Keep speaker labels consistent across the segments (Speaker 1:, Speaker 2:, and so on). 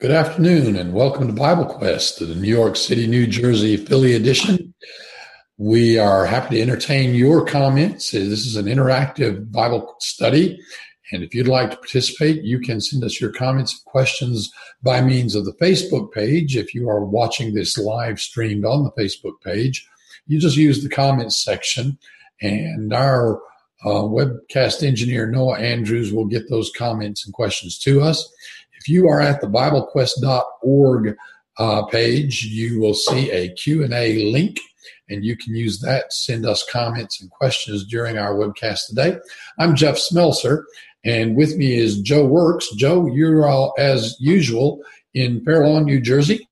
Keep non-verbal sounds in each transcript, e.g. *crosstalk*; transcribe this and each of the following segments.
Speaker 1: Good afternoon and welcome to Bible Quest, the New York City, New Jersey Philly edition. We are happy to entertain your comments. This is an interactive Bible study. And if you'd like to participate, you can send us your comments and questions by means of the Facebook page. If you are watching this live streamed on the Facebook page, you just use the comments section and our uh, webcast engineer Noah Andrews will get those comments and questions to us. You are at the BibleQuest.org uh, page, you will see a Q&A link and you can use that send us comments and questions during our webcast today. I'm Jeff Smelser, and with me is Joe Works. Joe, you're all, as usual in Fair Lawn, New Jersey.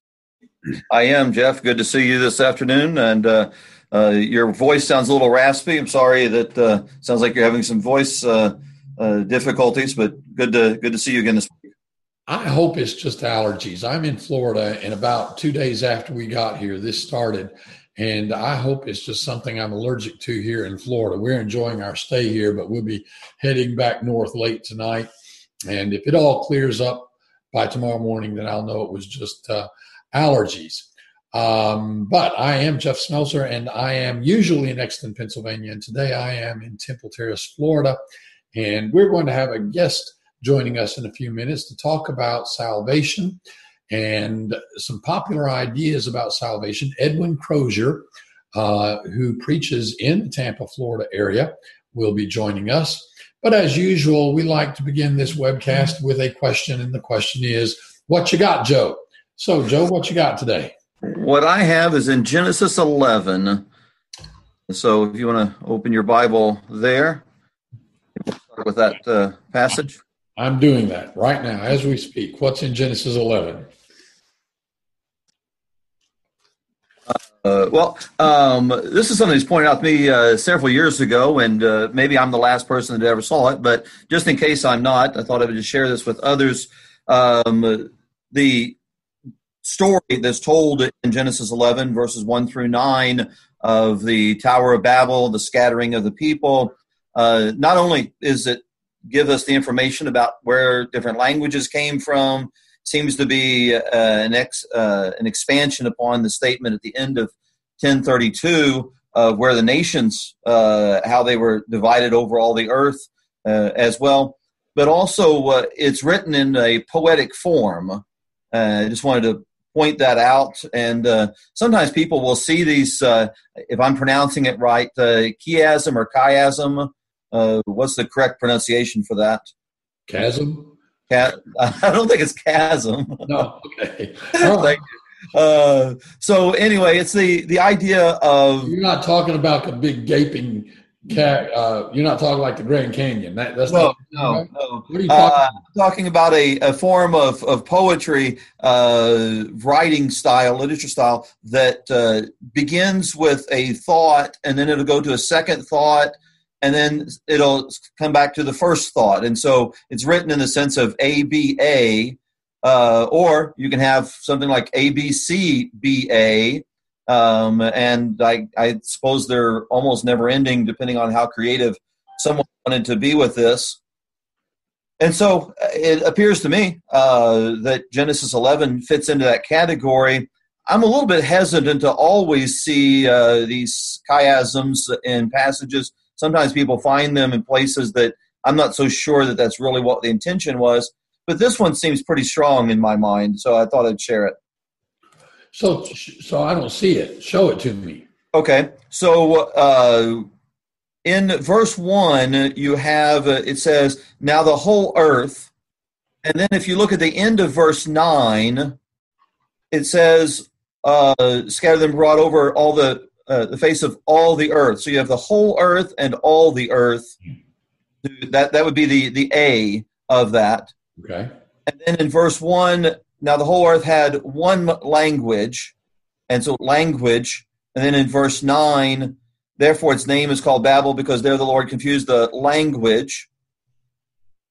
Speaker 2: I am, Jeff. Good to see you this afternoon. And uh, uh, your voice sounds a little raspy. I'm sorry that uh, sounds like you're having some voice uh, uh, difficulties, but good to good to see you again this.
Speaker 1: I hope it's just allergies. I'm in Florida, and about two days after we got here, this started. And I hope it's just something I'm allergic to here in Florida. We're enjoying our stay here, but we'll be heading back north late tonight. And if it all clears up by tomorrow morning, then I'll know it was just uh, allergies. Um, but I am Jeff Smelser, and I am usually in Exton, Pennsylvania. And today I am in Temple Terrace, Florida. And we're going to have a guest joining us in a few minutes to talk about salvation and some popular ideas about salvation. Edwin Crozier, uh, who preaches in the Tampa, Florida area, will be joining us. But as usual, we like to begin this webcast with a question, and the question is, What you got, Joe? So, Joe, what you got today?
Speaker 2: What I have is in Genesis 11. So, if you want to open your Bible there, start with that uh, passage.
Speaker 1: I'm doing that right now as we speak. What's in Genesis 11?
Speaker 2: Uh, well, um, this is something that's pointed out to me uh, several years ago, and uh, maybe I'm the last person that ever saw it, but just in case I'm not, I thought I would just share this with others. Um, the story that's told in Genesis 11, verses 1 through 9, of the Tower of Babel, the scattering of the people, uh, not only is it give us the information about where different languages came from. Seems to be uh, an ex, uh, an expansion upon the statement at the end of 1032 of where the nations, uh, how they were divided over all the earth uh, as well. But also, uh, it's written in a poetic form. Uh, I just wanted to point that out. And sometimes people will see these, if I'm pronouncing it right, chiasm or chiasm uh, what's the correct pronunciation for that?
Speaker 1: Chasm.
Speaker 2: Cat. *laughs* I don't think it's chasm.
Speaker 1: No. Okay. *laughs*
Speaker 2: You. Uh, so anyway, it's the the idea of
Speaker 1: you're not talking about a big gaping cat. Uh, you're not talking like the Grand Canyon. That, that's
Speaker 2: no,
Speaker 1: not,
Speaker 2: no, no. What are you talking? Uh, talking about a, a form of of poetry, uh, writing style, literature style that uh, begins with a thought, and then it'll go to a second thought, and then it'll come back to the first thought. And so it's written in the sense of ABA, uh, or you can have something like ABCBA. Um, and I, I suppose they're almost never ending, depending on how creative someone wanted to be with this. And so uh, it appears to me uh, that Genesis 11 fits into that category. I'm a little bit hesitant to always see uh, these chiasms in passages Sometimes people find them in places that I'm not so sure that that's really what the intention was. But this one seems pretty strong in my mind, so I thought I'd share it.
Speaker 1: So, so I don't see it. Show it to me.
Speaker 2: Okay. So, uh, in verse one, you have uh, it says, "Now the whole earth," and then if you look at the end of verse nine, it says, uh, "Scattered them brought over all the uh, the face of all the earth. So you have the whole earth and all the earth. That that would be the the A of that.
Speaker 1: Okay.
Speaker 2: And then in verse one, now the whole earth had one language, and so language. And then in verse nine, therefore its name is called Babel because there the Lord confused the language.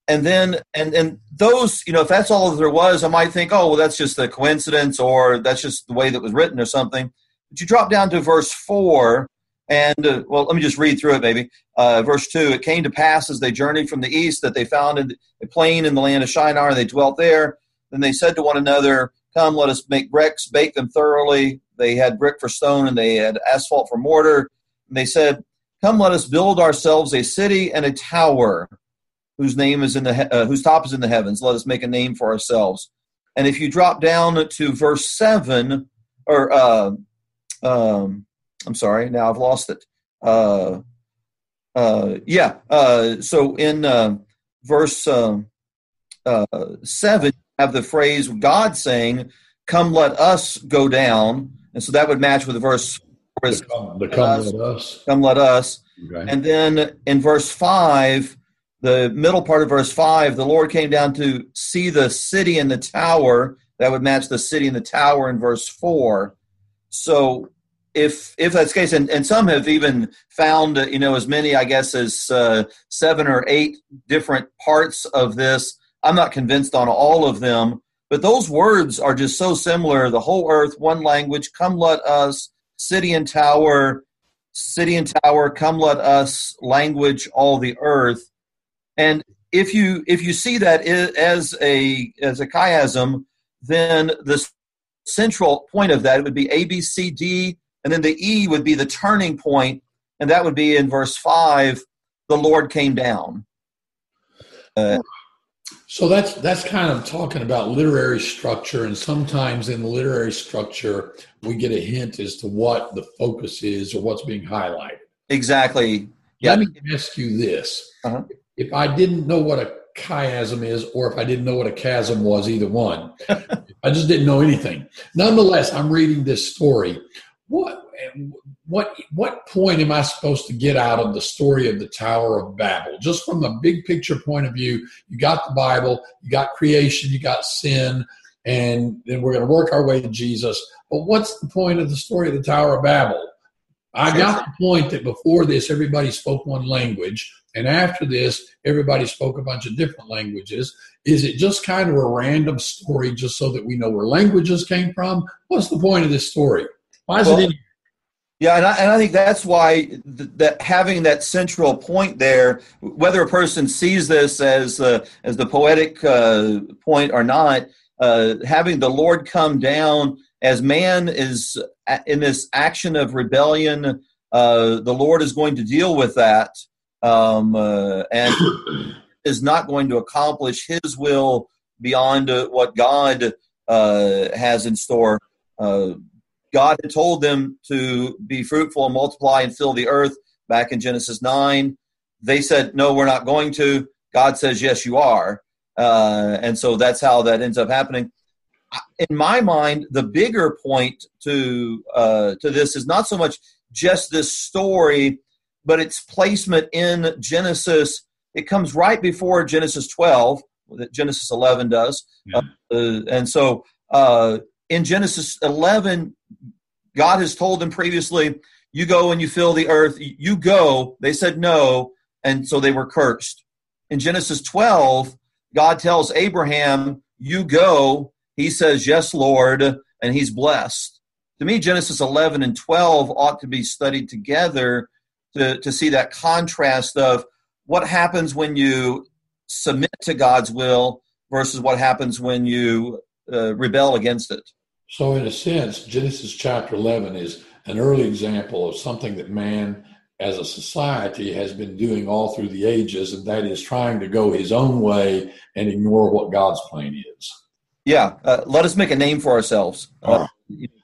Speaker 2: And then and and those, you know, if that's all there was, I might think, oh well, that's just a coincidence, or that's just the way that was written, or something. But you drop down to verse 4, and uh, well, let me just read through it, maybe. Uh, verse 2 It came to pass as they journeyed from the east that they found a plain in the land of Shinar, and they dwelt there. Then they said to one another, Come, let us make bricks, bake them thoroughly. They had brick for stone and they had asphalt for mortar. And they said, Come, let us build ourselves a city and a tower whose name is in the uh, whose top is in the heavens. Let us make a name for ourselves. And if you drop down to verse seven, or uh, um, I'm sorry, now I've lost it. Uh, uh, yeah. Uh, so in uh, verse uh, uh, seven, you have the phrase God saying, "Come, let us go down," and so that would match with the verse.
Speaker 1: The come, the come let us.
Speaker 2: Come, let us. Okay. And then in verse five, the middle part of verse 5 the lord came down to see the city and the tower that would match the city and the tower in verse 4 so if if that's the case and, and some have even found you know as many i guess as uh, seven or eight different parts of this. I'm not convinced on all of them but those words are just so similar. The whole earth one language come let us city and tower city and tower come let us language all the earth. And if you if you see that as a as a chiasm, then the central point of that It would be A B C D, and then the E would be the turning point, and that would be in verse five. The Lord came down.
Speaker 1: Uh, so that's that's kind of talking about literary structure, and sometimes in the literary structure, we get a hint as to what the focus is or what's being highlighted.
Speaker 2: Exactly.
Speaker 1: Yeah. Let me ask you this: uh-huh if I didn't know what a chiasm is, or if I didn't know what a chasm was, either one, *laughs* I just didn't know anything. Nonetheless, I'm reading this story. What what what point am I supposed to get out of the story of the Tower of Babel? Just from the big picture point of view, you got the Bible, you got creation, you got sin, and then we're going to work our way to Jesus. But what's the point of the story of the Tower of Babel? I got the point that before this, everybody spoke one language. And after this, everybody spoke a bunch of different languages. Is it just kind of a random story just so that we know where languages came from? What's the point of this story? Why is well, it in
Speaker 2: yeah, and I, and I think that's why th- that having that central point there, whether a person sees this as uh, as the poetic uh, point or not, uh, having the Lord come down as man is in this action of rebellion, uh, the Lord is going to deal with that um, uh, and *coughs* is not going to accomplish His will beyond uh, what God uh, has in store. Uh, God had told them to be fruitful and multiply and fill the earth back in Genesis 9. They said, No, we're not going to. God says, Yes, you are. Uh, and so that's how that ends up happening. In my mind, the bigger point to uh, to this is not so much just this story but its placement in Genesis, it comes right before Genesis 12, that Genesis 11 does. Yeah. Uh, and so uh, in Genesis 11, God has told them previously, you go and you fill the earth. You go. They said no, and so they were cursed. In Genesis 12, God tells Abraham, you go. He says, yes, Lord, and he's blessed. To me, Genesis 11 and 12 ought to be studied together to, to see that contrast of what happens when you submit to God's will versus what happens when you uh, rebel against it.
Speaker 1: So, in a sense, Genesis chapter 11 is an early example of something that man as a society has been doing all through the ages, and that is trying to go his own way and ignore what God's plan is.
Speaker 2: Yeah, uh, let us make a name for ourselves. Uh,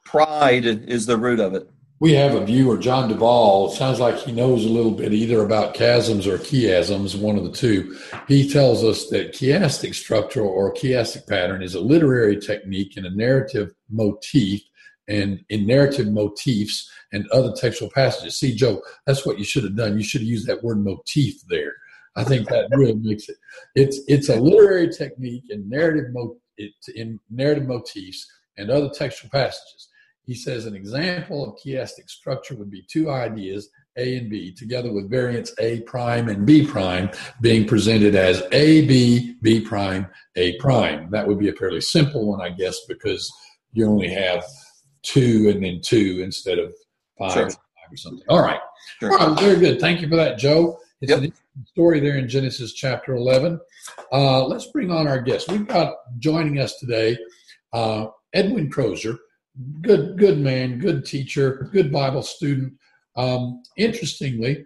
Speaker 2: pride is the root of it
Speaker 1: we have a viewer, John Duvall. Sounds like he knows a little bit either about chasms or chiasms, one of the two. He tells us that chiastic structure or chiastic pattern is a literary technique in a narrative motif and in narrative motifs and other textual passages. See, Joe, that's what you should have done. You should have used that word motif there. I think that really makes it. It's it's a literary technique in narrative mo- it, in narrative motifs and other textual passages. He says an example of chiastic structure would be two ideas, A and B, together with variants A prime and B prime being presented as A, B, B prime, A prime. That would be a fairly simple one, I guess, because you only have two and then two instead of five, sure. five or something. All right. Sure. All right. Very good. Thank you for that, Joe. It's yep. an story there in Genesis chapter 11. Uh, let's bring on our guest. We've got joining us today uh, Edwin Crozier, good good man, good teacher, good Bible student. Um, interestingly,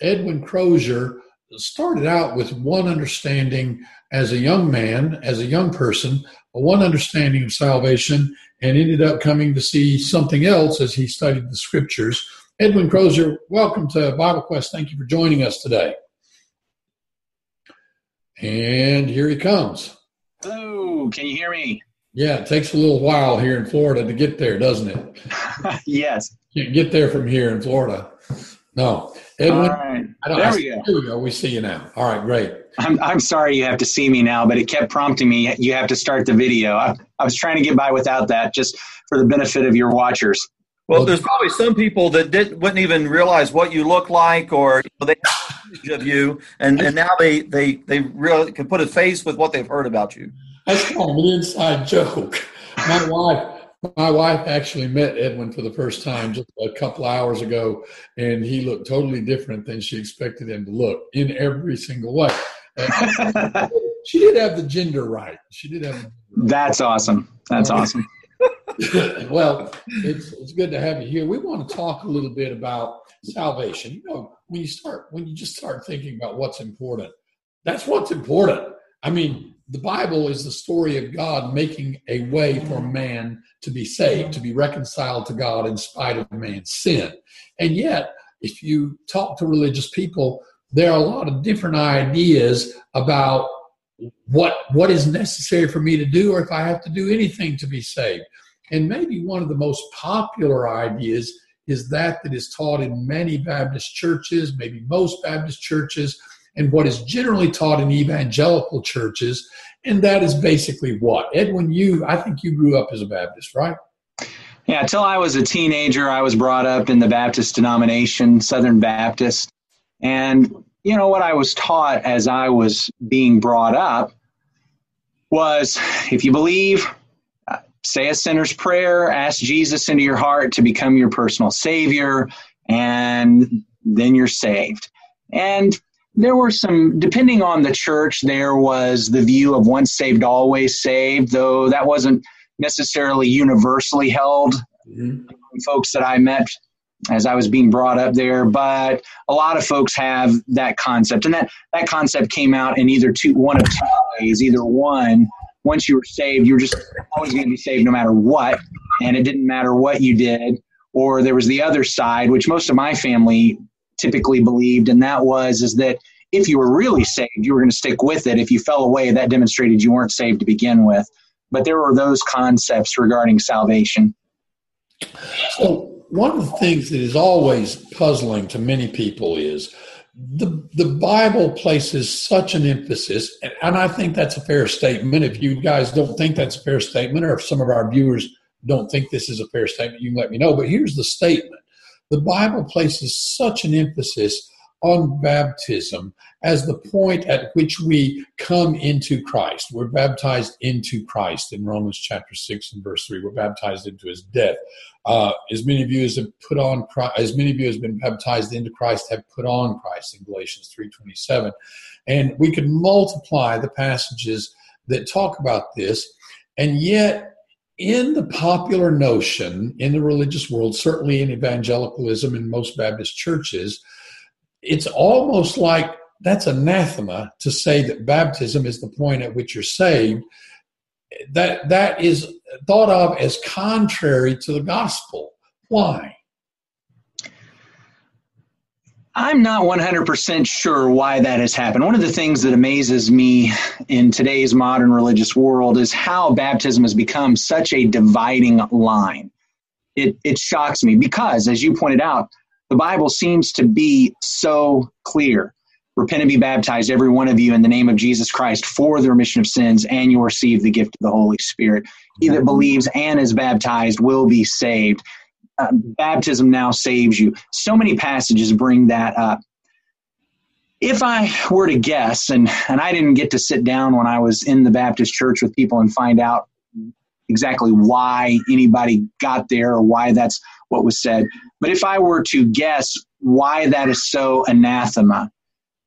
Speaker 1: Edwin Crozier started out with one understanding as a young man, as a young person, one understanding of salvation, and ended up coming to see something else as he studied the scriptures. Edwin Crozier, welcome to Bible Quest. Thank you for joining us today. And here he comes.
Speaker 3: Hello, can you hear me?
Speaker 1: Yeah, it takes a little while here in Florida to get there, doesn't it? *laughs*
Speaker 3: yes.
Speaker 1: Can't get there from here in Florida. No.
Speaker 3: Edwin, All right. there
Speaker 1: I, we go. Here we go. We see you now. All right, great.
Speaker 3: I'm, I'm sorry you have to see me now, but it kept prompting me. You have to start the video. I, I was trying to get by without that just for the benefit of your watchers.
Speaker 2: Well, there's probably some people that didn't wouldn't even realize what you look like, or you know, they of you, and, and now they they they really can put a face with what they've heard about you.
Speaker 1: That's kind of an inside joke. My wife, my wife actually met Edwin for the first time just a couple hours ago, and he looked totally different than she expected him to look in every single way. *laughs* she did have the gender right. She did have.
Speaker 3: That's awesome. That's awesome. *laughs*
Speaker 1: well, it's it's good to have you here. We want to talk a little bit about salvation. You know, when you start when you just start thinking about what's important, that's what's important. I mean, the Bible is the story of God making a way for man to be saved, to be reconciled to God in spite of man's sin. And yet, if you talk to religious people, there are a lot of different ideas about what what is necessary for me to do or if I have to do anything to be saved. And maybe one of the most popular ideas is that that is taught in many Baptist churches, maybe most Baptist churches, and what is generally taught in evangelical churches. And that is basically what? Edwin, you, I think you grew up as a Baptist, right?
Speaker 3: Yeah, until I was a teenager, I was brought up in the Baptist denomination, Southern Baptist. And, you know, what I was taught as I was being brought up was if you believe, say a sinner's prayer, ask Jesus into your heart to become your personal savior, and then you're saved. And there were some depending on the church there was the view of once saved always saved though that wasn't necessarily universally held mm-hmm. folks that i met as i was being brought up there but a lot of folks have that concept and that that concept came out in either two one of two ways either one once you were saved you were just always going to be saved no matter what and it didn't matter what you did or there was the other side which most of my family typically believed, and that was is that if you were really saved, you were going to stick with it. If you fell away, that demonstrated you weren't saved to begin with. But there were those concepts regarding salvation.
Speaker 1: So one of the things that is always puzzling to many people is the the Bible places such an emphasis, and, and I think that's a fair statement. If you guys don't think that's a fair statement, or if some of our viewers don't think this is a fair statement, you can let me know. But here's the statement the Bible places such an emphasis on baptism as the point at which we come into Christ. We're baptized into Christ in Romans chapter 6 and verse 3. We're baptized into his death. Uh, as many of you as have put on Christ, as many of you as been baptized into Christ have put on Christ in Galatians 3:27. And we could multiply the passages that talk about this, and yet in the popular notion in the religious world, certainly in evangelicalism in most Baptist churches, it's almost like that's anathema to say that baptism is the point at which you're saved. That that is thought of as contrary to the gospel. Why?
Speaker 3: I'm not 100% sure why that has happened. One of the things that amazes me in today's modern religious world is how baptism has become such a dividing line. It, it shocks me because, as you pointed out, the Bible seems to be so clear. Repent and be baptized, every one of you, in the name of Jesus Christ for the remission of sins, and you'll receive the gift of the Holy Spirit. He that believes and is baptized will be saved uh, baptism now saves you. So many passages bring that up. If I were to guess, and, and I didn't get to sit down when I was in the Baptist church with people and find out exactly why anybody got there or why that's what was said, but if I were to guess why that is so anathema,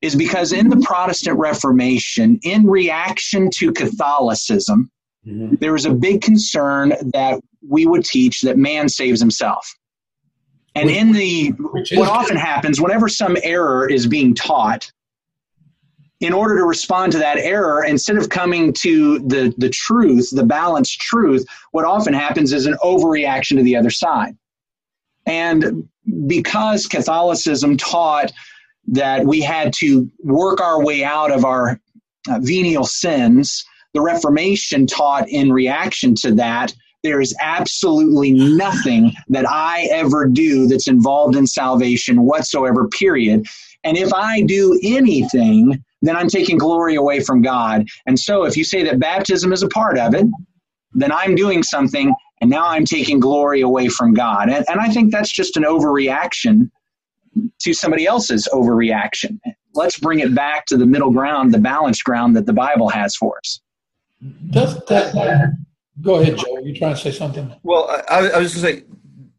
Speaker 3: is because in the Protestant Reformation, in reaction to Catholicism, mm-hmm. there was a big concern that we would teach that man saves himself. And in the what often happens whenever some error is being taught, in order to respond to that error, instead of coming to the, the truth, the balanced truth, what often happens is an overreaction to the other side. And because Catholicism taught that we had to work our way out of our uh, venial sins, the Reformation taught in reaction to that there is absolutely nothing that I ever do that's involved in salvation whatsoever, period. And if I do anything, then I'm taking glory away from God. And so if you say that baptism is a part of it, then I'm doing something and now I'm taking glory away from God. And, and I think that's just an overreaction to somebody else's overreaction. Let's bring it back to the middle ground, the balanced ground that the Bible has for us.
Speaker 1: Does that, go ahead, Joe. Are you trying to say something?
Speaker 2: Well, I, I was going to say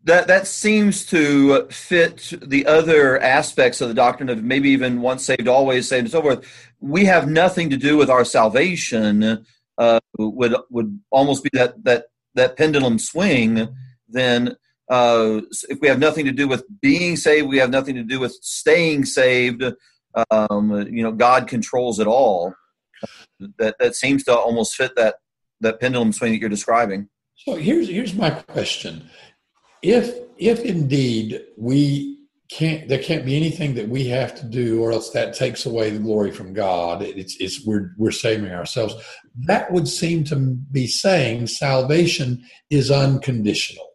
Speaker 2: that that seems to fit the other aspects of the doctrine of maybe even once saved, always saved, and so forth. We have nothing to do with our salvation. Uh, would would almost be that that that pendulum swing. Then, uh, if we have nothing to do with being saved, we have nothing to do with staying saved. Um, you know, God controls it all. That that seems to almost fit that that pendulum swing that you're describing.
Speaker 1: So here's here's my question: If if indeed we can't, there can't be anything that we have to do, or else that takes away the glory from God. It's it's we're we're saving ourselves. That would seem to be saying salvation is unconditional.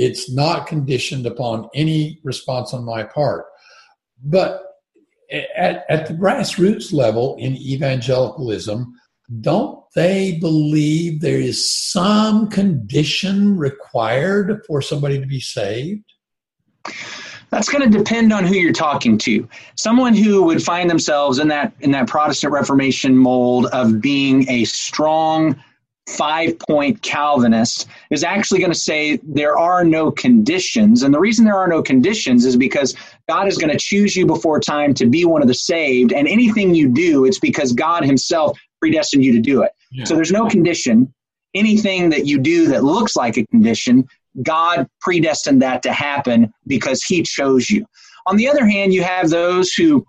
Speaker 1: It's not conditioned upon any response on my part. But at, at the grassroots level in evangelicalism, don't they believe there is some condition required for somebody to be saved?
Speaker 3: That's going to depend on who you're talking to. Someone who would find themselves in that in that Protestant Reformation mold of being a strong five point Calvinist is actually going to say there are no conditions. And the reason there are no conditions is because God is going to choose you before time to be one of the saved. And anything you do, it's because God Himself predestined you to do it. Yeah. So there's no condition. Anything that you do that looks like a condition, God predestined that to happen because He chose you. On the other hand, you have those who,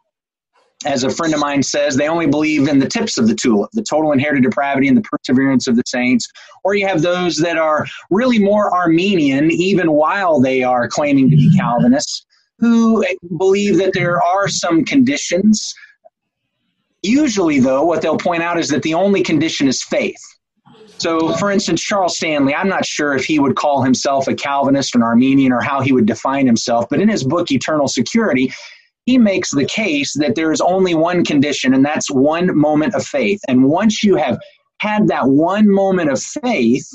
Speaker 3: as a friend of mine says, they only believe in the tips of the tulip, the total inherited depravity and the perseverance of the saints. Or you have those that are really more Arminian, even while they are claiming to be Calvinists, who believe that there are some conditions Usually, though, what they'll point out is that the only condition is faith. So, for instance, Charles Stanley, I'm not sure if he would call himself a Calvinist, or an Arminian, or how he would define himself, but in his book, Eternal Security, he makes the case that there is only one condition, and that's one moment of faith. And once you have had that one moment of faith,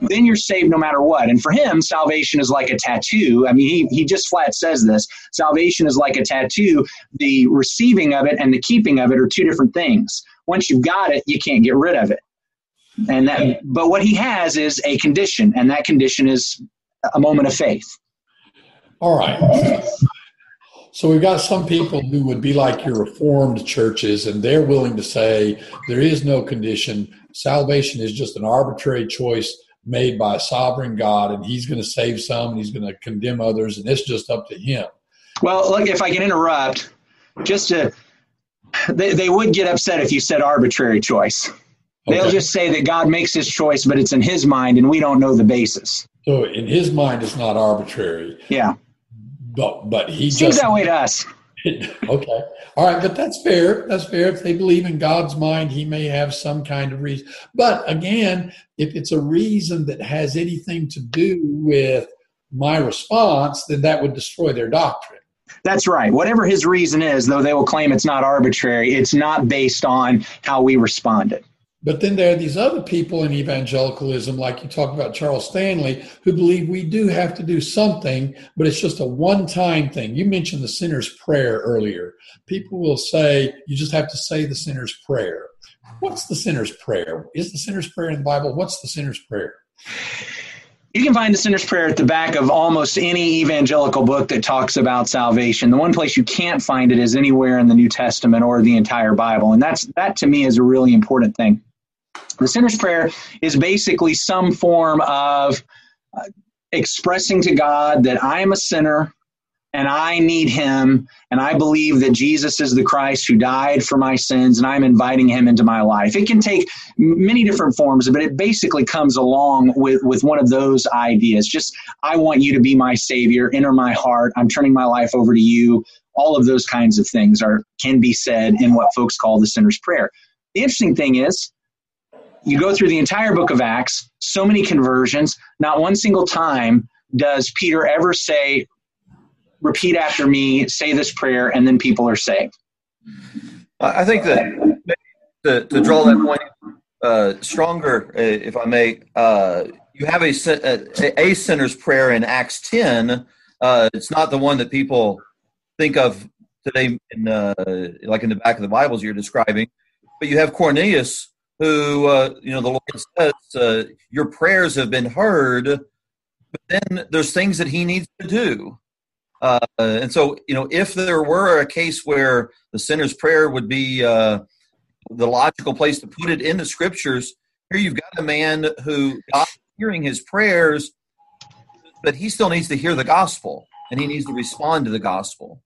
Speaker 3: then you're saved no matter what. And for him, salvation is like a tattoo. I mean, he, he just flat says this salvation is like a tattoo. The receiving of it and the keeping of it are two different things. Once you've got it, you can't get rid of it. And that, but what he has is a condition, and that condition is a moment of faith.
Speaker 1: All right. So we've got some people who would be like your reformed churches, and they're willing to say there is no condition. Salvation is just an arbitrary choice made by a sovereign God, and He's going to save some and He's going to condemn others, and it's just up to Him.
Speaker 3: Well, look, if I can interrupt, just to, they, they would get upset if you said arbitrary choice. Okay. They'll just say that God makes His choice, but it's in His mind, and we don't know the basis.
Speaker 1: So in His mind, it's not arbitrary.
Speaker 3: Yeah.
Speaker 1: But but He
Speaker 3: seems
Speaker 1: just,
Speaker 3: that way to us. *laughs*
Speaker 1: okay. All right, but that's fair. That's fair. If they believe in God's mind, he may have some kind of reason. But again, if it's a reason that has anything to do with my response, then that would destroy their doctrine.
Speaker 3: That's right. Whatever his reason is, though they will claim it's not arbitrary, it's not based on how we responded.
Speaker 1: But then there are these other people in evangelicalism, like you talk about Charles Stanley, who believe we do have to do something, but it's just a one time thing. You mentioned the sinner's prayer earlier. People will say you just have to say the sinner's prayer. What's the sinner's prayer? Is the sinner's prayer in the Bible? What's the sinner's prayer?
Speaker 3: You can find the sinner's prayer at the back of almost any evangelical book that talks about salvation. The one place you can't find it is anywhere in the New Testament or the entire Bible, and that's that to me is a really important thing. The sinner's prayer is basically some form of uh, expressing to God that I am a sinner, and I need him, and I believe that Jesus is the Christ who died for my sins, and I'm inviting him into my life. It can take many different forms, but it basically comes along with, with one of those ideas. Just, I want you to be my Savior, enter my heart, I'm turning my life over to you. All of those kinds of things are can be said in what folks call the sinner's prayer. The interesting thing is, you go through the entire book of Acts, so many conversions, not one single time does Peter ever say, repeat after me, say this prayer, and then people are saved.
Speaker 2: I think that to, to draw that point uh, stronger, uh, if I may, uh, you have a, a, a sinner's prayer in Acts 10. Uh, it's not the one that people think of today, in, uh, like in the back of the Bibles you're describing, but you have Cornelius, who, uh, you know, the Lord says, uh, Your prayers have been heard, but then there's things that he needs to do. Uh, and so, you know, if there were a case where the sinner's prayer would be uh, the logical place to put it in the scriptures, here you've got a man who God hearing his prayers, but he still needs to hear the gospel and he needs to respond to the gospel.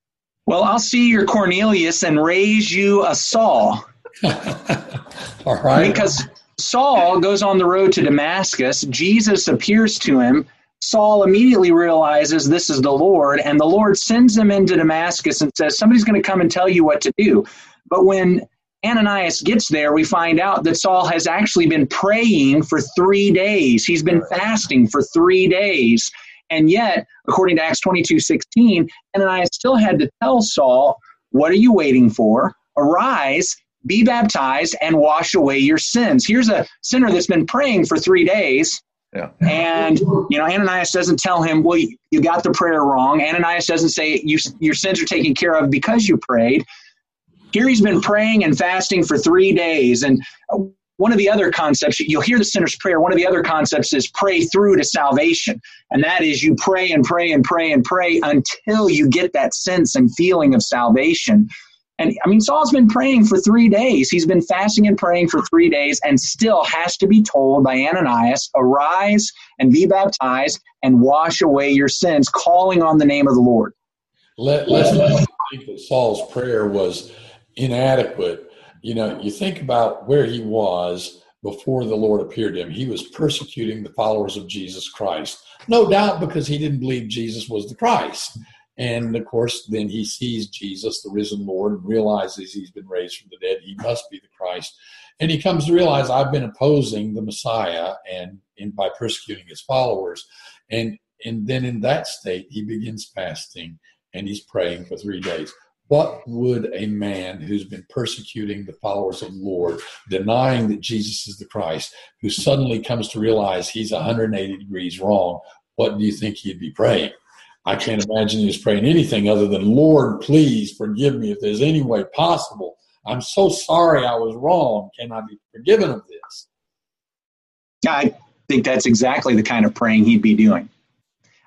Speaker 3: Well, I'll see your Cornelius and raise you a Saul. *laughs*
Speaker 1: All right.
Speaker 3: Because Saul goes on the road to Damascus. Jesus appears to him Saul immediately realizes this is the Lord, and the Lord sends him into Damascus and says, Somebody's going to come and tell you what to do. But when Ananias gets there, we find out that Saul has actually been praying for three days. He's been fasting for three days. And yet, according to Acts 22 16, Ananias still had to tell Saul, What are you waiting for? Arise, be baptized, and wash away your sins. Here's a sinner that's been praying for three days
Speaker 2: yeah.
Speaker 3: And you know, Ananias doesn't tell him, "Well, you, you got the prayer wrong." Ananias doesn't say, "You your sins are taken care of because you prayed." Here he's been praying and fasting for three days, and one of the other concepts you'll hear the sinner's prayer. One of the other concepts is pray through to salvation, and that is you pray and pray and pray and pray until you get that sense and feeling of salvation. And I mean, Saul's been praying for three days. He's been fasting and praying for three days and still has to be told by Ananias, arise and be baptized and wash away your sins, calling on the name of the Lord.
Speaker 1: Let, let's not think that Saul's prayer was inadequate. You know, you think about where he was before the Lord appeared to him. He was persecuting the followers of Jesus Christ. No doubt because he didn't believe Jesus was the Christ. And of course, then he sees Jesus, the risen Lord, and realizes he's been raised from the dead. He must be the Christ. And he comes to realize I've been opposing the Messiah and in, by persecuting his followers. And, and then in that state, he begins fasting and he's praying for three days. What would a man who's been persecuting the followers of the Lord, denying that Jesus is the Christ, who suddenly comes to realize he's 180 degrees wrong, what do you think he'd be praying? I can't imagine he was praying anything other than, Lord, please forgive me if there's any way possible. I'm so sorry I was wrong. Can I be forgiven of this?
Speaker 3: I think that's exactly the kind of praying he'd be doing.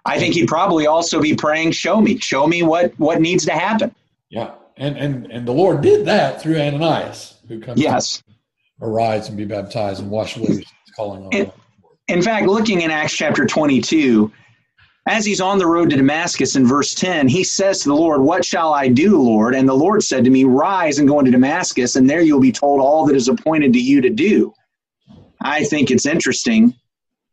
Speaker 3: I think he'd probably also be praying, show me, show me what, what needs to happen.
Speaker 1: Yeah. And, and, and the Lord did that through Ananias, who comes
Speaker 3: yes.
Speaker 1: arise and be baptized and wash away calling on
Speaker 3: in, in fact, looking in Acts chapter 22, as he's on the road to Damascus in verse 10, he says to the Lord, What shall I do, Lord? And the Lord said to me, Rise and go into Damascus, and there you'll be told all that is appointed to you to do. I think it's interesting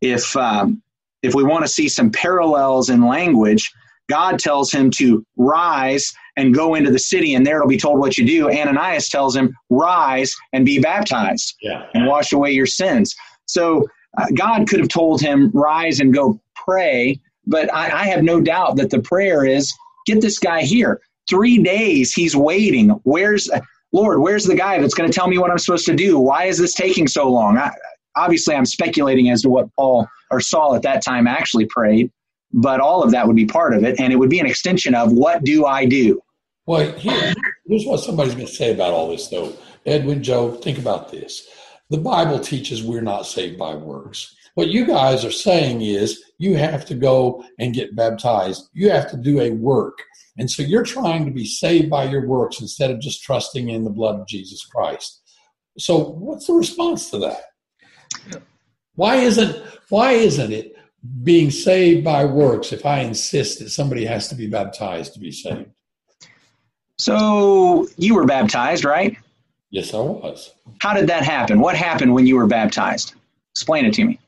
Speaker 3: if, um, if we want to see some parallels in language. God tells him to rise and go into the city, and there it'll be told what you do. Ananias tells him, Rise and be baptized
Speaker 1: yeah.
Speaker 3: and wash away your sins. So uh, God could have told him, Rise and go pray but I, I have no doubt that the prayer is get this guy here. Three days he's waiting. Where's Lord? Where's the guy that's going to tell me what I'm supposed to do? Why is this taking so long? I, obviously, I'm speculating as to what Paul or Saul at that time actually prayed, but all of that would be part of it, and it would be an extension of what do I do?
Speaker 1: Well, here, here's what somebody's going to say about all this, though. Edwin, Joe, think about this. the Bible teaches we're not saved by works. What you guys are saying is you have to go and get baptized. You have to do a work. And so you're trying to be saved by your works instead of just trusting in the blood of Jesus Christ. So what's the response to that? Why isn't why isn't it being saved by works if I insist that somebody has to be baptized to be saved?
Speaker 3: So you were baptized, right?
Speaker 1: Yes, I was.
Speaker 3: How did that happen? What happened when you were baptized? Explain it to me.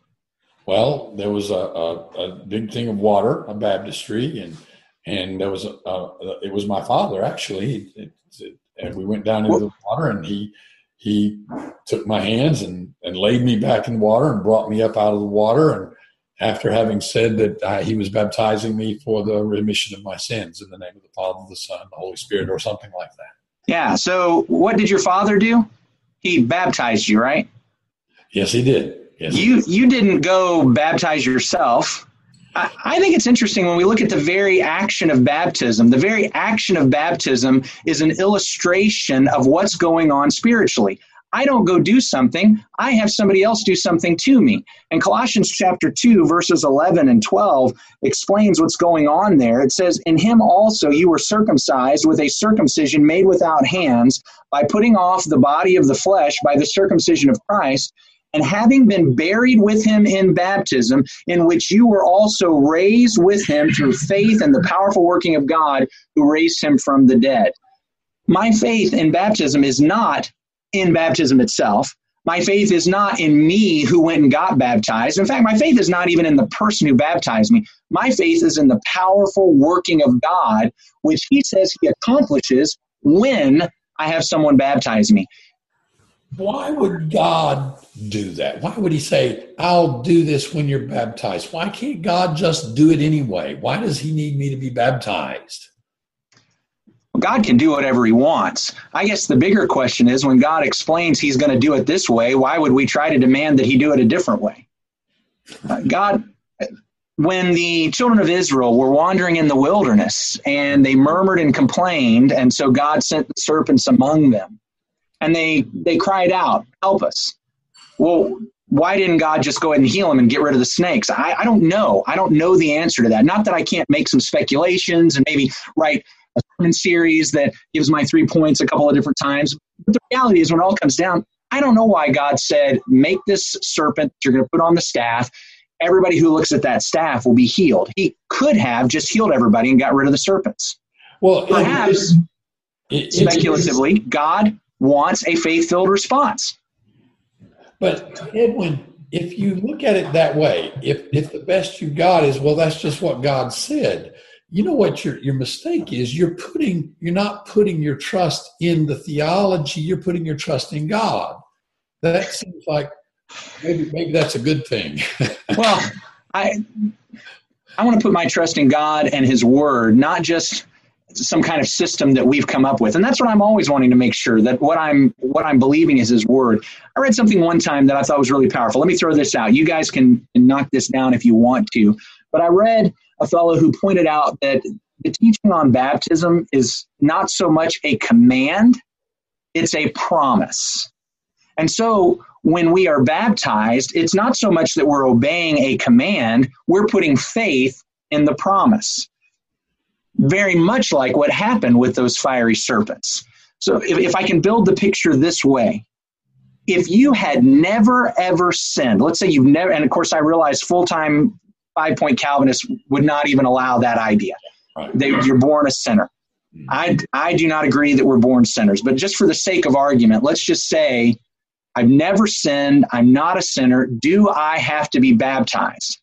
Speaker 1: Well, there was a, a, a big thing of water, a baptistry, and and there was a, a it was my father actually, it, it, and we went down into the water, and he he took my hands and and laid me back in the water and brought me up out of the water, and after having said that I, he was baptizing me for the remission of my sins in the name of the Father, the Son, the Holy Spirit, or something like that.
Speaker 3: Yeah. So, what did your father do? He baptized you, right?
Speaker 1: Yes, he did.
Speaker 3: You you didn't go baptize yourself. I, I think it's interesting when we look at the very action of baptism. The very action of baptism is an illustration of what's going on spiritually. I don't go do something, I have somebody else do something to me. And Colossians chapter 2, verses 11 and 12 explains what's going on there. It says, In him also you were circumcised with a circumcision made without hands, by putting off the body of the flesh by the circumcision of Christ, and having been buried with him in baptism, in which you were also raised with him through faith and the powerful working of God who raised him from the dead. My faith in baptism is not in baptism itself. My faith is not in me who went and got baptized. In fact, my faith is not even in the person who baptized me. My faith is in the powerful working of God, which he says he accomplishes when I have someone baptize me.
Speaker 1: Why would God do that? Why would he say, I'll do this when you're baptized? Why can't God just do it anyway? Why does he need me to be baptized?
Speaker 3: God can do whatever he wants. I guess the bigger question is when God explains he's going to do it this way, why would we try to demand that he do it a different way? Uh, God, when the children of Israel were wandering in the wilderness and they murmured and complained, and so God sent serpents among them, and they, they cried out, Help us. Well, why didn't God just go ahead and heal them and get rid of the snakes? I, I don't know. I don't know the answer to that. Not that I can't make some speculations and maybe write a sermon series that gives my three points a couple of different times. But the reality is, when it all comes down, I don't know why God said, make this serpent you're going to put on the staff. Everybody who looks at that staff will be healed. He could have just healed everybody and got rid of the serpents.
Speaker 1: Well,
Speaker 3: perhaps it, it, speculatively, God wants a faith filled response.
Speaker 1: But Edwin, if you look at it that way, if if the best you got is well, that's just what God said you know what your your mistake is? You're putting you're not putting your trust in the theology you're putting your trust in god. That seems like maybe maybe that's a good thing. *laughs*
Speaker 3: Well i i want to put my trust in god and his word not just some kind of system that we've come up with. And that's what i'm always wanting to make sure that what i'm what i'm believing is his word. I read something one time that i thought was really powerful. Let me throw this out. You guys can knock this down if you want to. But i read a fellow who pointed out that the teaching on baptism is not so much a command, it's a promise. And so when we are baptized, it's not so much that we're obeying a command, we're putting faith in the promise. Very much like what happened with those fiery serpents. So if, if I can build the picture this way, if you had never ever sinned, let's say you've never, and of course I realize full time five point Calvinists would not even allow that idea. They, you're born a sinner. Hmm. I, I do not agree that we're born sinners, but just for the sake of argument, let's just say I've never sinned. I'm not a sinner. Do I have to be baptized?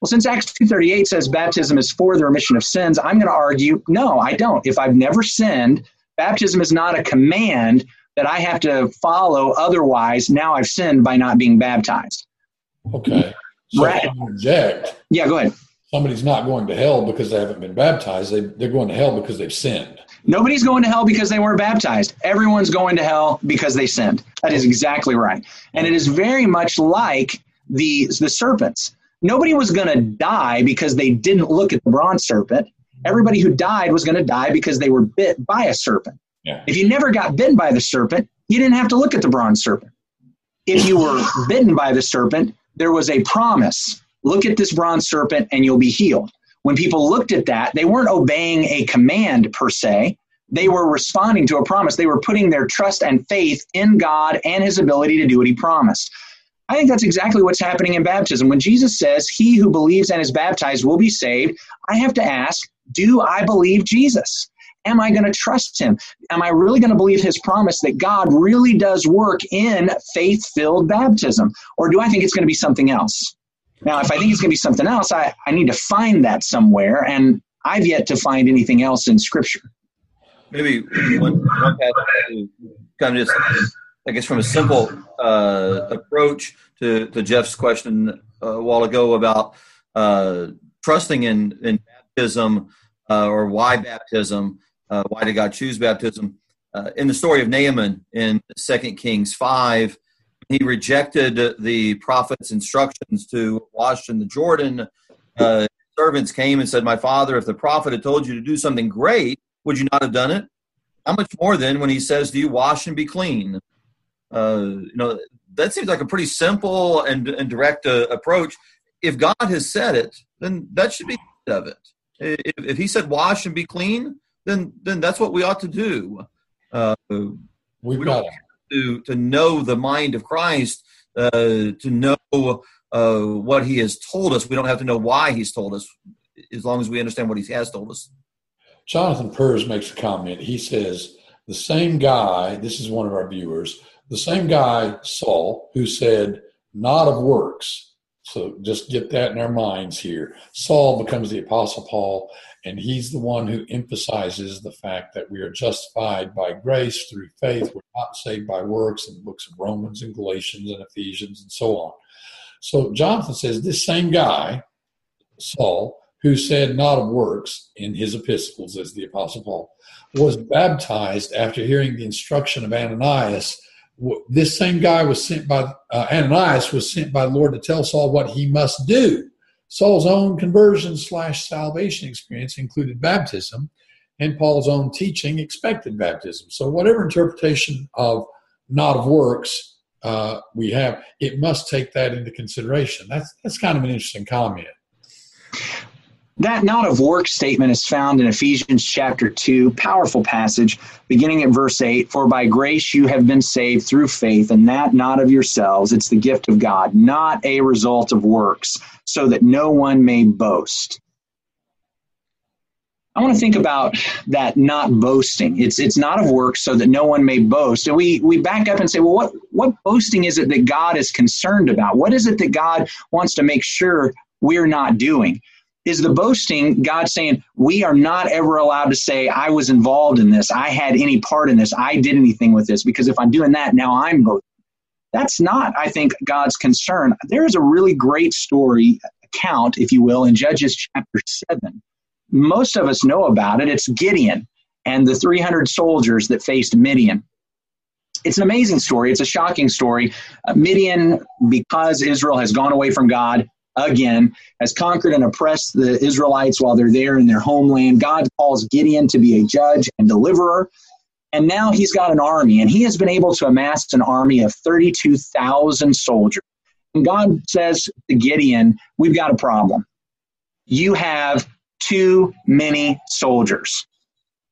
Speaker 3: Well, since Acts 2.38 says baptism is for the remission of sins, I'm going to argue, no, I don't. If I've never sinned, baptism is not a command that I have to follow. Otherwise, now I've sinned by not being baptized.
Speaker 1: Okay. So right. reject.
Speaker 3: Yeah, go ahead.
Speaker 1: Somebody's not going to hell because they haven't been baptized. They, they're going to hell because they've sinned.
Speaker 3: Nobody's going to hell because they weren't baptized. Everyone's going to hell because they sinned. That is exactly right. And it is very much like the, the serpents. Nobody was going to die because they didn't look at the bronze serpent. Everybody who died was going to die because they were bit by a serpent. Yeah. If you never got bitten by the serpent, you didn't have to look at the bronze serpent if you were *laughs* bitten by the serpent, there was a promise look at this bronze serpent and you'll be healed. When people looked at that, they weren't obeying a command per se. They were responding to a promise. They were putting their trust and faith in God and his ability to do what he promised. I think that's exactly what's happening in baptism. When Jesus says, He who believes and is baptized will be saved, I have to ask, Do I believe Jesus? Am I going to trust him? Am I really going to believe his promise that God really does work in faith filled baptism? Or do I think it's going to be something else? Now, if I think it's going to be something else, I, I need to find that somewhere, and I've yet to find anything else in Scripture.
Speaker 2: Maybe one, one kind of just, I guess, from a simple uh, approach to, to Jeff's question a while ago about uh, trusting in, in baptism uh, or why baptism, uh, why did God choose baptism? Uh, in the story of Naaman in Second Kings 5, he rejected the prophet's instructions to wash in the Jordan. Uh, servants came and said, My father, if the prophet had told you to do something great, would you not have done it? How much more then when he says, Do you wash and be clean? Uh, you know, that seems like a pretty simple and, and direct uh, approach. If God has said it, then that should be of it. If, if, he said wash and be clean, then then that's what we ought to do. Uh,
Speaker 1: We've we got
Speaker 2: to to know the mind of Christ, uh, to know uh, what He has told us. We don't have to know why He's told us, as long as we understand what He has told us.
Speaker 1: Jonathan Pers makes a comment. He says the same guy. This is one of our viewers. The same guy Saul who said, "Not of works." So just get that in our minds here. Saul becomes the Apostle Paul, and he's the one who emphasizes the fact that we are justified by grace through faith. We're not saved by works in the books of Romans and Galatians and Ephesians and so on. So Jonathan says this same guy, Saul, who said not of works in his epistles as the Apostle Paul, was baptized after hearing the instruction of Ananias this same guy was sent by uh, Ananias was sent by the Lord to tell Saul what he must do. Saul's own conversion slash salvation experience included baptism, and Paul's own teaching expected baptism. So, whatever interpretation of not of works uh, we have, it must take that into consideration. That's that's kind of an interesting comment.
Speaker 3: That not of work statement is found in Ephesians chapter 2, powerful passage, beginning at verse 8 For by grace you have been saved through faith, and that not of yourselves. It's the gift of God, not a result of works, so that no one may boast. I want to think about that not boasting. It's it's not of works so that no one may boast. And we we back up and say, well, what what boasting is it that God is concerned about? What is it that God wants to make sure we're not doing? Is the boasting God saying, We are not ever allowed to say, I was involved in this, I had any part in this, I did anything with this, because if I'm doing that, now I'm boasting. That's not, I think, God's concern. There is a really great story, account, if you will, in Judges chapter 7. Most of us know about it. It's Gideon and the 300 soldiers that faced Midian. It's an amazing story. It's a shocking story. Uh, Midian, because Israel has gone away from God, again, has conquered and oppressed the Israelites while they're there in their homeland. God calls Gideon to be a judge and deliverer. And now he's got an army, and he has been able to amass an army of 32,000 soldiers. And God says to Gideon, We've got a problem. You have too many soldiers.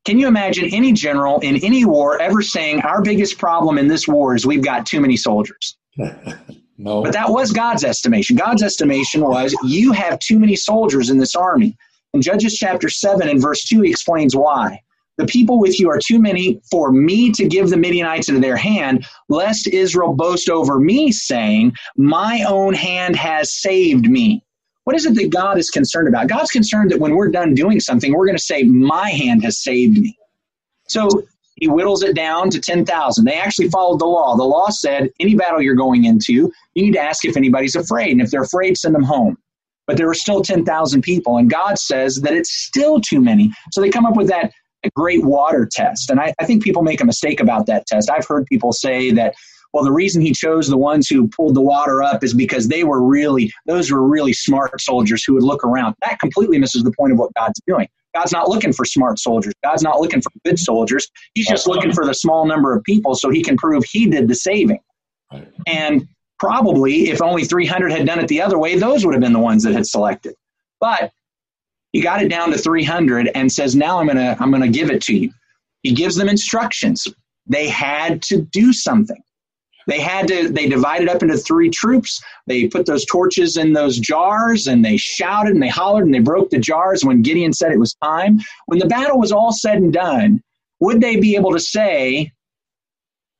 Speaker 3: Can you imagine any general in any war ever saying, Our biggest problem in this war is we've got too many soldiers? *laughs*
Speaker 1: No.
Speaker 3: But that was God's estimation. God's estimation was you have too many soldiers in this army. In Judges chapter 7 and verse 2, he explains why. The people with you are too many for me to give the Midianites into their hand, lest Israel boast over me, saying, My own hand has saved me. What is it that God is concerned about? God's concerned that when we're done doing something, we're going to say, My hand has saved me. So he whittles it down to 10,000. They actually followed the law. The law said any battle you're going into, you need to ask if anybody's afraid. And if they're afraid, send them home. But there were still 10,000 people. And God says that it's still too many. So they come up with that great water test. And I, I think people make a mistake about that test. I've heard people say that, well, the reason he chose the ones who pulled the water up is because they were really, those were really smart soldiers who would look around. That completely misses the point of what God's doing. God's not looking for smart soldiers. God's not looking for good soldiers. He's just looking for the small number of people so he can prove he did the saving. Right. And probably if only 300 had done it the other way, those would have been the ones that had selected. But he got it down to 300 and says, "Now I'm going to I'm going to give it to you." He gives them instructions. They had to do something. They had to they divided up into three troops. They put those torches in those jars and they shouted and they hollered and they broke the jars when Gideon said it was time. When the battle was all said and done, would they be able to say,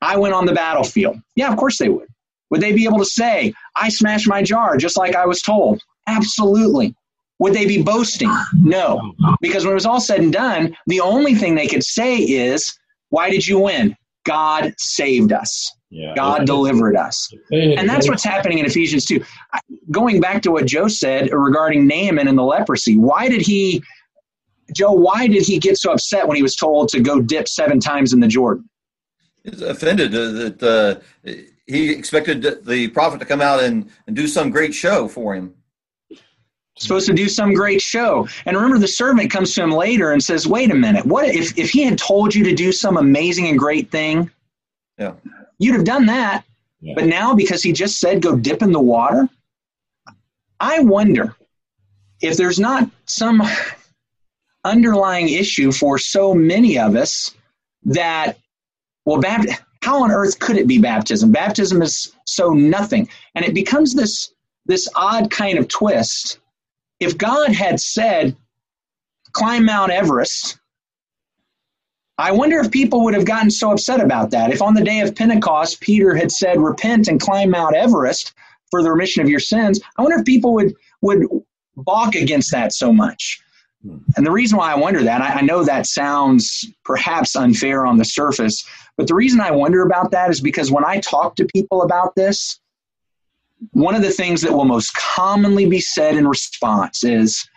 Speaker 3: I went on the battlefield? Yeah, of course they would. Would they be able to say, I smashed my jar just like I was told? Absolutely. Would they be boasting? No. Because when it was all said and done, the only thing they could say is, Why did you win? God saved us. Yeah. God delivered us. And that's what's happening in Ephesians 2. Going back to what Joe said regarding Naaman and the leprosy, why did he, Joe, why did he get so upset when he was told to go dip seven times in the Jordan?
Speaker 2: He's offended that uh, he expected the prophet to come out and, and do some great show for him
Speaker 3: supposed to do some great show. And remember, the servant comes to him later and says, "Wait a minute. What if if he had told you to do some amazing and great thing?
Speaker 2: Yeah,
Speaker 3: you'd have done that. Yeah. But now, because he just said go dip in the water, I wonder if there's not some underlying issue for so many of us that well, Baptist, how on earth could it be baptism? Baptism is so nothing, and it becomes this this odd kind of twist if God had said, climb Mount Everest, I wonder if people would have gotten so upset about that. If on the day of Pentecost, Peter had said, repent and climb Mount Everest for the remission of your sins, I wonder if people would, would balk against that so much. And the reason why I wonder that, I, I know that sounds perhaps unfair on the surface, but the reason I wonder about that is because when I talk to people about this, one of the things that will most commonly be said in response is,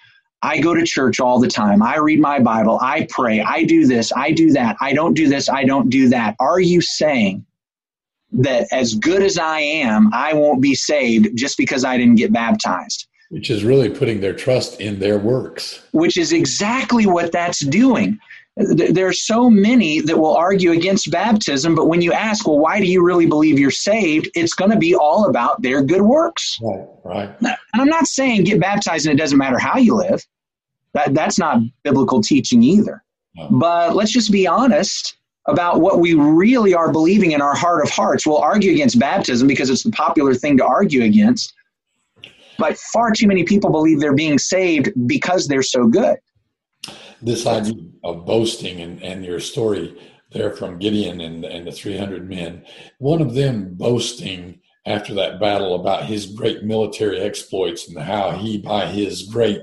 Speaker 3: I go to church all the time. I read my Bible. I pray. I do this. I do that. I don't do this. I don't do that. Are you saying that as good as I am, I won't be saved just because I didn't get baptized?
Speaker 1: Which is really putting their trust in their works.
Speaker 3: Which is exactly what that's doing there are so many that will argue against baptism, but when you ask, well, why do you really believe you're saved? It's going to be all about their good works.
Speaker 1: Right, right.
Speaker 3: And I'm not saying get baptized and it doesn't matter how you live. That that's not biblical teaching either. No. But let's just be honest about what we really are believing in our heart of hearts. We'll argue against baptism because it's the popular thing to argue against. But far too many people believe they're being saved because they're so good
Speaker 1: this idea of boasting and, and your story there from Gideon and, and the 300 men, one of them boasting after that battle about his great military exploits and how he, by his great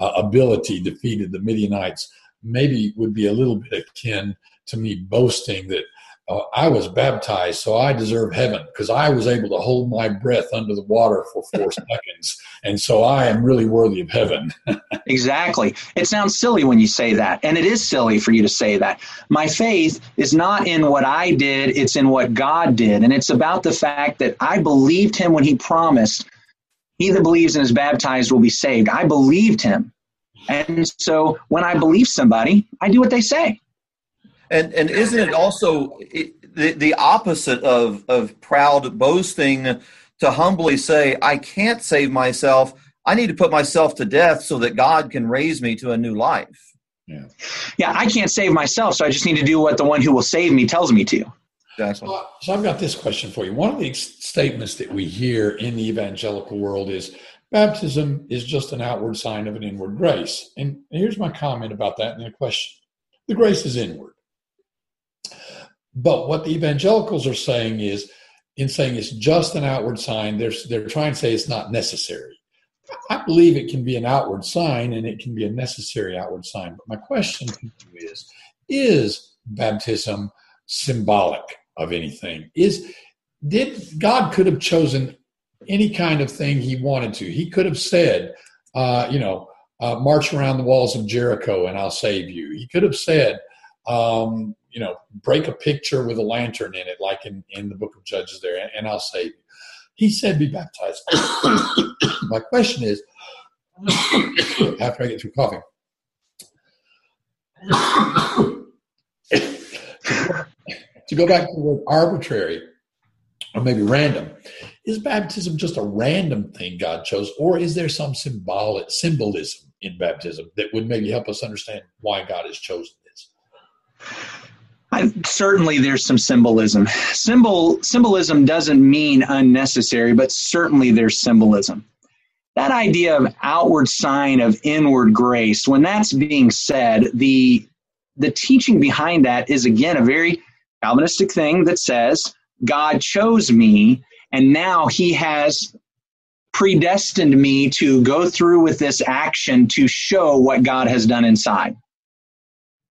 Speaker 1: uh, ability, defeated the Midianites, maybe would be a little bit akin to me boasting that uh, I was baptized, so I deserve heaven because I was able to hold my breath under the water for four *laughs* seconds. And so I am really worthy of heaven. *laughs*
Speaker 3: exactly. It sounds silly when you say that. And it is silly for you to say that. My faith is not in what I did, it's in what God did. And it's about the fact that I believed him when he promised, He that believes and is baptized will be saved. I believed him. And so when I believe somebody, I do what they say.
Speaker 2: And and isn't it also the the opposite of of proud boasting to humbly say I can't save myself. I need to put myself to death so that God can raise me to a new life.
Speaker 3: Yeah. Yeah, I can't save myself, so I just need to do what the one who will save me tells me to.
Speaker 2: Exactly.
Speaker 1: So, so I've got this question for you. One of the statements that we hear in the evangelical world is baptism is just an outward sign of an inward grace. And here's my comment about that and the question. The grace is inward. But what the evangelicals are saying is, in saying it's just an outward sign, they're, they're trying to say it's not necessary. I believe it can be an outward sign and it can be a necessary outward sign. But my question to you is Is baptism symbolic of anything? Is did God could have chosen any kind of thing he wanted to? He could have said, uh, you know, uh, march around the walls of Jericho and I'll save you. He could have said, um, you know, break a picture with a lantern in it, like in, in the book of Judges there, and I'll save you. He said, be baptized. *coughs* My question is, after I get through coughing, *coughs* to go back to the word arbitrary, or maybe random. Is baptism just a random thing God chose, or is there some symbolic symbolism in baptism that would maybe help us understand why God has chosen this?
Speaker 3: I, certainly, there's some symbolism. Symbol symbolism doesn't mean unnecessary, but certainly there's symbolism. That idea of outward sign of inward grace, when that's being said, the the teaching behind that is again a very Calvinistic thing that says God chose me, and now He has predestined me to go through with this action to show what God has done inside.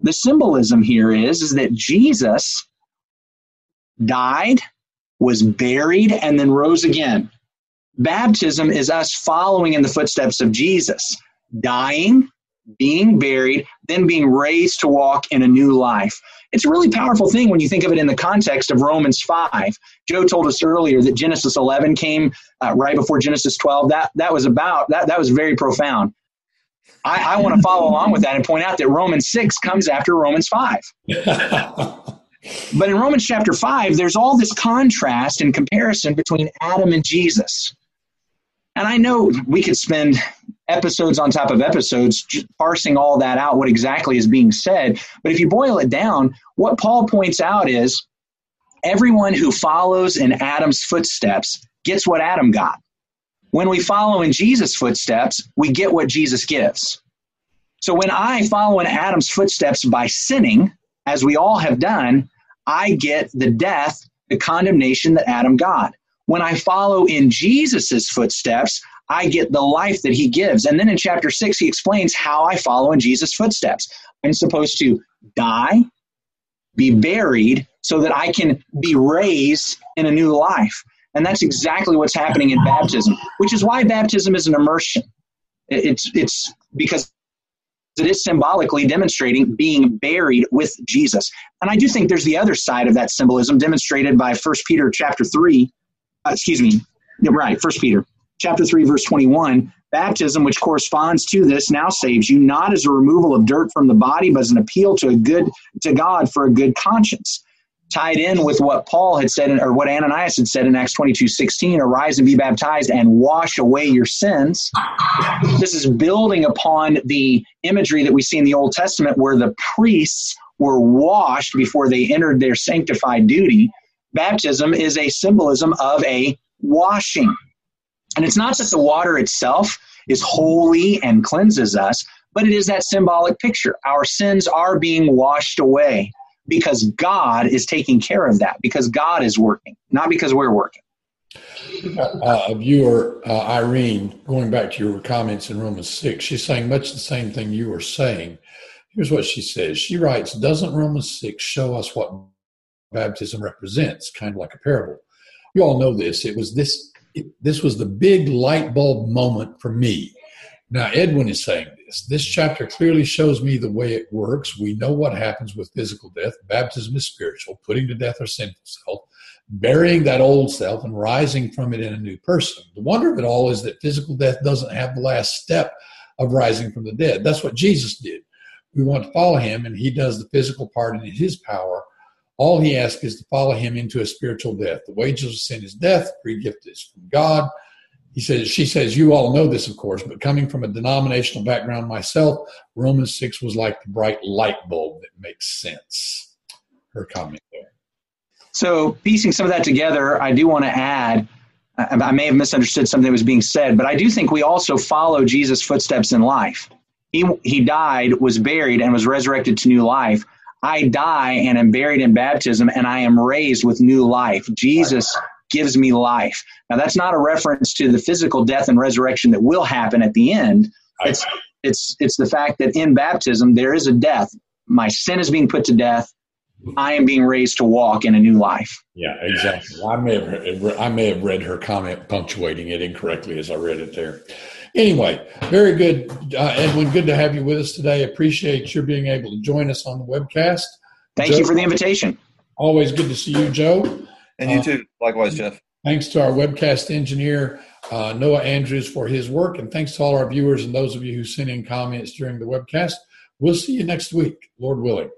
Speaker 3: The symbolism here is, is that Jesus died, was buried, and then rose again. Baptism is us following in the footsteps of Jesus, dying, being buried, then being raised to walk in a new life. It's a really powerful thing when you think of it in the context of Romans 5. Joe told us earlier that Genesis 11 came uh, right before Genesis 12. That, that was about, that, that was very profound. I, I want to follow along with that and point out that Romans 6 comes after Romans 5. *laughs* but in Romans chapter 5, there's all this contrast and comparison between Adam and Jesus. And I know we could spend episodes on top of episodes parsing all that out, what exactly is being said. But if you boil it down, what Paul points out is everyone who follows in Adam's footsteps gets what Adam got. When we follow in Jesus' footsteps, we get what Jesus gives. So when I follow in Adam's footsteps by sinning, as we all have done, I get the death, the condemnation that Adam got. When I follow in Jesus' footsteps, I get the life that he gives. And then in chapter six, he explains how I follow in Jesus' footsteps. I'm supposed to die, be buried, so that I can be raised in a new life. And that's exactly what's happening in baptism, which is why baptism is an immersion. It's, it's because it is symbolically demonstrating being buried with Jesus. And I do think there's the other side of that symbolism demonstrated by 1 Peter chapter 3. Uh, excuse me. Right, 1 Peter chapter 3 verse 21 baptism which corresponds to this now saves you not as a removal of dirt from the body but as an appeal to a good to god for a good conscience tied in with what Paul had said, or what Ananias had said in Acts 22 16, arise and be baptized and wash away your sins. This is building upon the imagery that we see in the Old Testament where the priests were washed before they entered their sanctified duty. Baptism is a symbolism of a washing. And it's not that the water itself is holy and cleanses us, but it is that symbolic picture. Our sins are being washed away because God is taking care of that, because God is working, not because we're working.
Speaker 1: Uh, viewer, uh, Irene, going back to your comments in Romans 6, she's saying much the same thing you were saying. Here's what she says. She writes, Doesn't Romans 6 show us what baptism represents? Kind of like a parable. You all know this. It was this, this was the big light bulb moment for me. Now, Edwin is saying this. Chapter clearly shows me the way it works. We know what happens with physical death. Baptism is spiritual, putting to death our sinful self, burying that old self, and rising from it in a new person. The wonder of it all is that physical death doesn't have the last step of rising from the dead. That's what Jesus did. We want to follow him, and he does the physical part in his power. All he asks is to follow him into a spiritual death. The wages of sin is death, free gift is from God he says, she says, you all know this, of course, but coming from a denominational background myself, Romans 6 was like the bright light bulb that makes sense. Her comment there.
Speaker 3: So, piecing some of that together, I do want to add I may have misunderstood something that was being said, but I do think we also follow Jesus' footsteps in life. He, he died, was buried, and was resurrected to new life. I die and am buried in baptism, and I am raised with new life. Jesus gives me life. Now, that's not a reference to the physical death and resurrection that will happen at the end. It's, it's, it's the fact that in baptism, there is a death. My sin is being put to death, I am being raised to walk in a new life.
Speaker 1: Yeah, exactly. I may have I may have read her comment punctuating it incorrectly as I read it there. Anyway, very good, uh, Edwin. Good to have you with us today. Appreciate your being able to join us on the webcast.
Speaker 3: Thank Joe, you for the invitation.
Speaker 1: Always good to see you, Joe.
Speaker 2: And you uh, too. Likewise, Jeff.
Speaker 1: Thanks to our webcast engineer, uh, Noah Andrews, for his work. And thanks to all our viewers and those of you who sent in comments during the webcast. We'll see you next week, Lord willing.